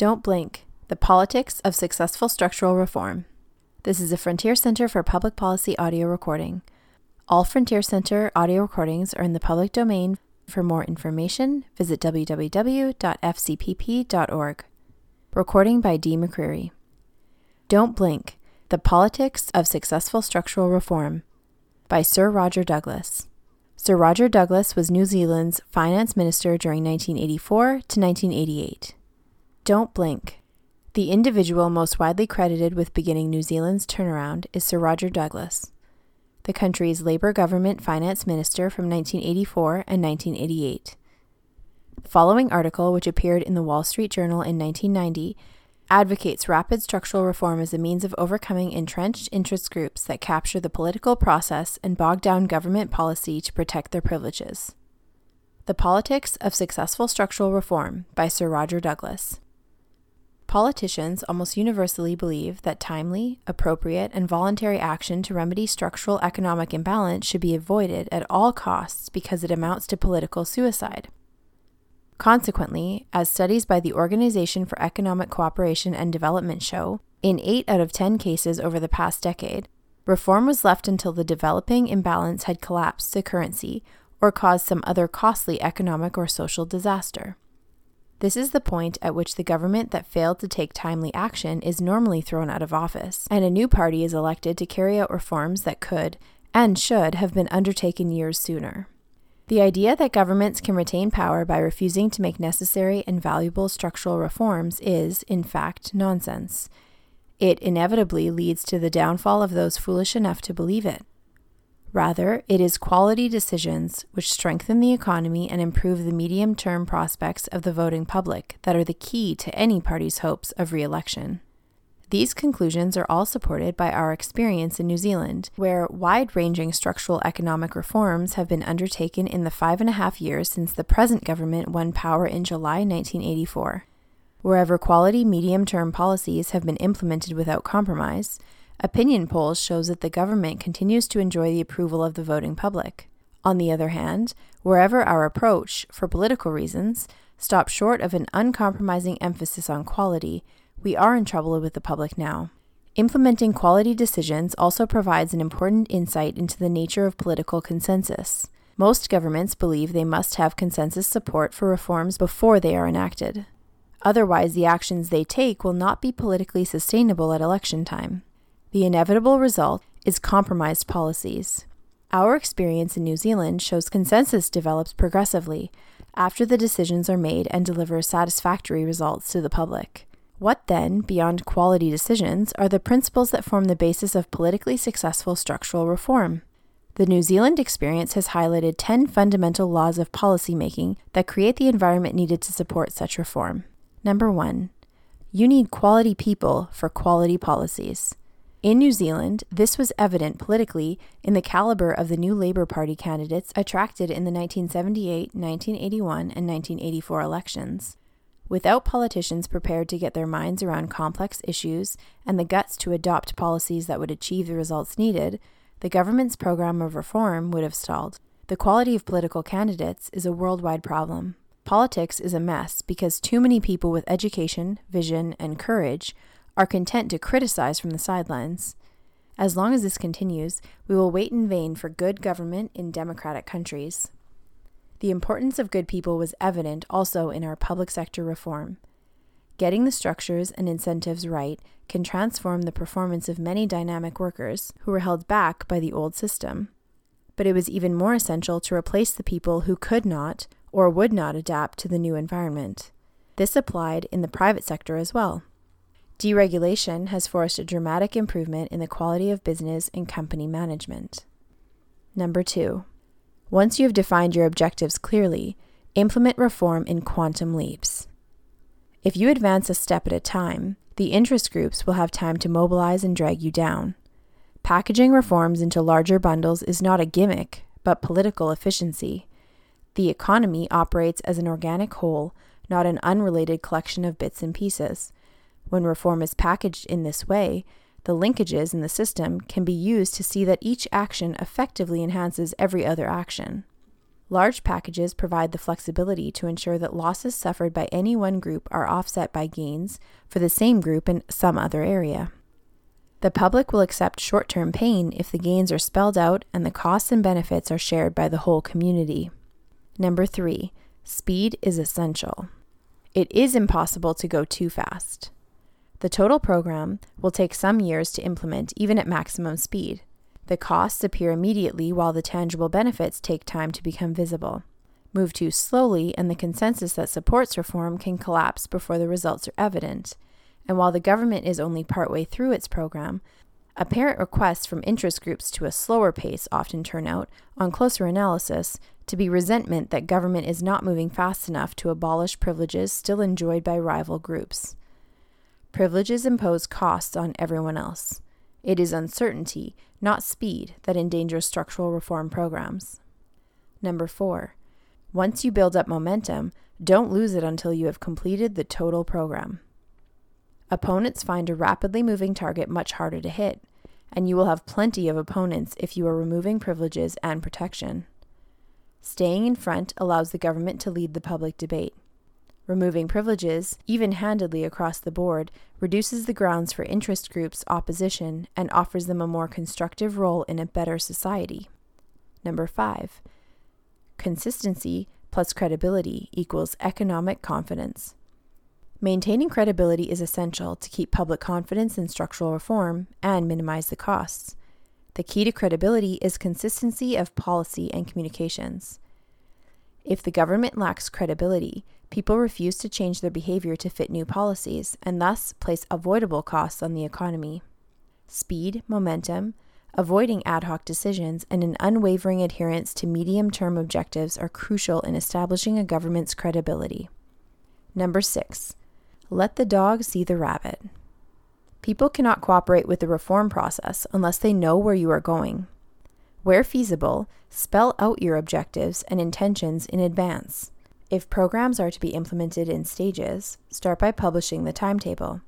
Don't Blink The Politics of Successful Structural Reform. This is a Frontier Center for Public Policy audio recording. All Frontier Center audio recordings are in the public domain. For more information, visit www.fcpp.org. Recording by D. McCreary. Don't Blink The Politics of Successful Structural Reform by Sir Roger Douglas. Sir Roger Douglas was New Zealand's finance minister during 1984 to 1988. Don't blink. The individual most widely credited with beginning New Zealand's turnaround is Sir Roger Douglas, the country's Labour government finance minister from 1984 and 1988. The following article, which appeared in the Wall Street Journal in 1990, advocates rapid structural reform as a means of overcoming entrenched interest groups that capture the political process and bog down government policy to protect their privileges. The Politics of Successful Structural Reform by Sir Roger Douglas. Politicians almost universally believe that timely, appropriate, and voluntary action to remedy structural economic imbalance should be avoided at all costs because it amounts to political suicide. Consequently, as studies by the Organization for Economic Cooperation and Development show, in 8 out of 10 cases over the past decade, reform was left until the developing imbalance had collapsed to currency or caused some other costly economic or social disaster. This is the point at which the government that failed to take timely action is normally thrown out of office, and a new party is elected to carry out reforms that could and should have been undertaken years sooner. The idea that governments can retain power by refusing to make necessary and valuable structural reforms is, in fact, nonsense. It inevitably leads to the downfall of those foolish enough to believe it. Rather, it is quality decisions which strengthen the economy and improve the medium term prospects of the voting public that are the key to any party's hopes of re election. These conclusions are all supported by our experience in New Zealand, where wide ranging structural economic reforms have been undertaken in the five and a half years since the present government won power in July 1984. Wherever quality medium term policies have been implemented without compromise, opinion polls shows that the government continues to enjoy the approval of the voting public. On the other hand, wherever our approach, for political reasons, stops short of an uncompromising emphasis on quality, we are in trouble with the public now. Implementing quality decisions also provides an important insight into the nature of political consensus. Most governments believe they must have consensus support for reforms before they are enacted. Otherwise, the actions they take will not be politically sustainable at election time. The inevitable result is compromised policies. Our experience in New Zealand shows consensus develops progressively after the decisions are made and deliver satisfactory results to the public. What then, beyond quality decisions, are the principles that form the basis of politically successful structural reform? The New Zealand experience has highlighted 10 fundamental laws of policymaking that create the environment needed to support such reform. Number one, you need quality people for quality policies. In New Zealand, this was evident politically in the caliber of the new Labour Party candidates attracted in the 1978, 1981, and 1984 elections. Without politicians prepared to get their minds around complex issues and the guts to adopt policies that would achieve the results needed, the government's program of reform would have stalled. The quality of political candidates is a worldwide problem. Politics is a mess because too many people with education, vision, and courage are content to criticize from the sidelines. As long as this continues, we will wait in vain for good government in democratic countries. The importance of good people was evident also in our public sector reform. Getting the structures and incentives right can transform the performance of many dynamic workers who were held back by the old system. But it was even more essential to replace the people who could not or would not adapt to the new environment. This applied in the private sector as well. Deregulation has forced a dramatic improvement in the quality of business and company management. Number two, once you have defined your objectives clearly, implement reform in quantum leaps. If you advance a step at a time, the interest groups will have time to mobilize and drag you down. Packaging reforms into larger bundles is not a gimmick, but political efficiency. The economy operates as an organic whole, not an unrelated collection of bits and pieces. When reform is packaged in this way, the linkages in the system can be used to see that each action effectively enhances every other action. Large packages provide the flexibility to ensure that losses suffered by any one group are offset by gains for the same group in some other area. The public will accept short term pain if the gains are spelled out and the costs and benefits are shared by the whole community. Number three, speed is essential. It is impossible to go too fast. The total program will take some years to implement, even at maximum speed. The costs appear immediately while the tangible benefits take time to become visible. Move too slowly, and the consensus that supports reform can collapse before the results are evident. And while the government is only partway through its program, apparent requests from interest groups to a slower pace often turn out, on closer analysis, to be resentment that government is not moving fast enough to abolish privileges still enjoyed by rival groups. Privileges impose costs on everyone else. It is uncertainty, not speed, that endangers structural reform programs. Number four, once you build up momentum, don't lose it until you have completed the total program. Opponents find a rapidly moving target much harder to hit, and you will have plenty of opponents if you are removing privileges and protection. Staying in front allows the government to lead the public debate. Removing privileges, even handedly across the board, reduces the grounds for interest groups' opposition and offers them a more constructive role in a better society. Number five, consistency plus credibility equals economic confidence. Maintaining credibility is essential to keep public confidence in structural reform and minimize the costs. The key to credibility is consistency of policy and communications. If the government lacks credibility, people refuse to change their behavior to fit new policies and thus place avoidable costs on the economy. Speed, momentum, avoiding ad hoc decisions, and an unwavering adherence to medium term objectives are crucial in establishing a government's credibility. Number six, let the dog see the rabbit. People cannot cooperate with the reform process unless they know where you are going. Where feasible, spell out your objectives and intentions in advance. If programs are to be implemented in stages, start by publishing the timetable.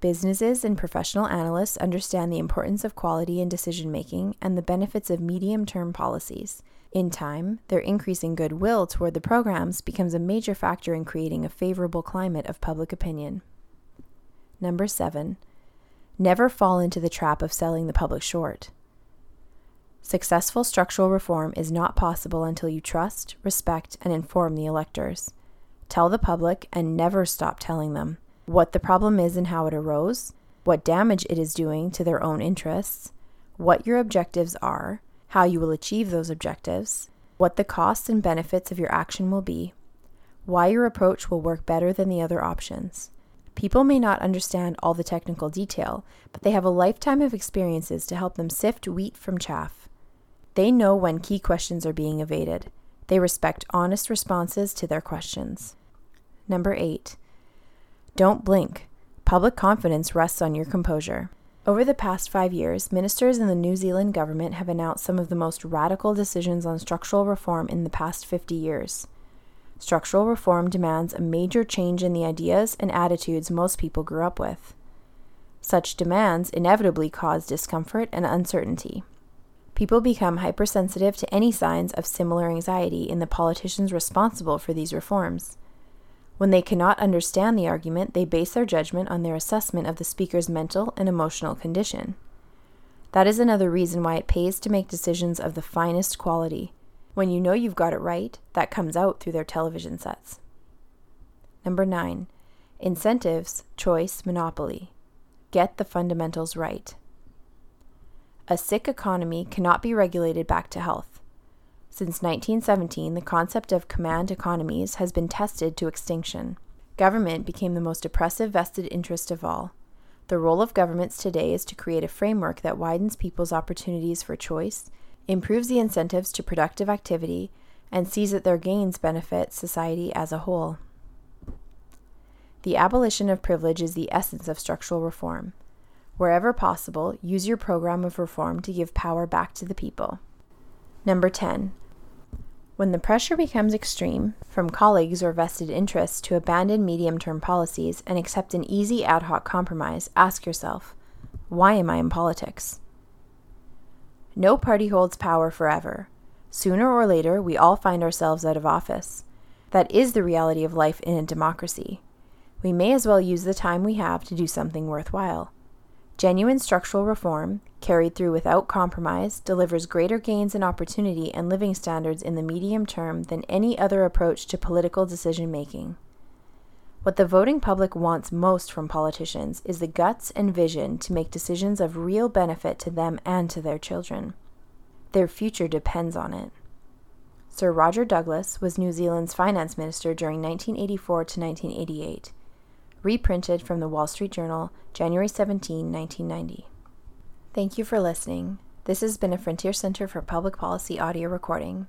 Businesses and professional analysts understand the importance of quality in decision making and the benefits of medium term policies. In time, their increasing goodwill toward the programs becomes a major factor in creating a favorable climate of public opinion. Number seven, never fall into the trap of selling the public short. Successful structural reform is not possible until you trust, respect, and inform the electors. Tell the public and never stop telling them what the problem is and how it arose, what damage it is doing to their own interests, what your objectives are, how you will achieve those objectives, what the costs and benefits of your action will be, why your approach will work better than the other options. People may not understand all the technical detail, but they have a lifetime of experiences to help them sift wheat from chaff. They know when key questions are being evaded. They respect honest responses to their questions. Number eight, don't blink. Public confidence rests on your composure. Over the past five years, ministers in the New Zealand government have announced some of the most radical decisions on structural reform in the past 50 years. Structural reform demands a major change in the ideas and attitudes most people grew up with. Such demands inevitably cause discomfort and uncertainty. People become hypersensitive to any signs of similar anxiety in the politicians responsible for these reforms. When they cannot understand the argument, they base their judgment on their assessment of the speaker's mental and emotional condition. That is another reason why it pays to make decisions of the finest quality. When you know you've got it right, that comes out through their television sets. Number 9. Incentives, choice, monopoly. Get the fundamentals right. A sick economy cannot be regulated back to health. Since 1917, the concept of command economies has been tested to extinction. Government became the most oppressive vested interest of all. The role of governments today is to create a framework that widens people's opportunities for choice, improves the incentives to productive activity, and sees that their gains benefit society as a whole. The abolition of privilege is the essence of structural reform. Wherever possible, use your program of reform to give power back to the people. Number 10. When the pressure becomes extreme, from colleagues or vested interests to abandon medium term policies and accept an easy ad hoc compromise, ask yourself, why am I in politics? No party holds power forever. Sooner or later, we all find ourselves out of office. That is the reality of life in a democracy. We may as well use the time we have to do something worthwhile. Genuine structural reform, carried through without compromise, delivers greater gains in opportunity and living standards in the medium term than any other approach to political decision making. What the voting public wants most from politicians is the guts and vision to make decisions of real benefit to them and to their children. Their future depends on it. Sir Roger Douglas was New Zealand's finance minister during 1984 to 1988. Reprinted from the Wall Street Journal, January 17, 1990. Thank you for listening. This has been a Frontier Center for Public Policy audio recording.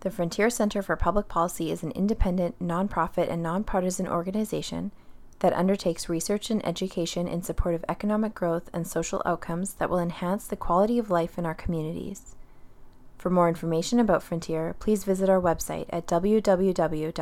The Frontier Center for Public Policy is an independent, nonprofit, and nonpartisan organization that undertakes research and education in support of economic growth and social outcomes that will enhance the quality of life in our communities. For more information about Frontier, please visit our website at www.fcpp.org.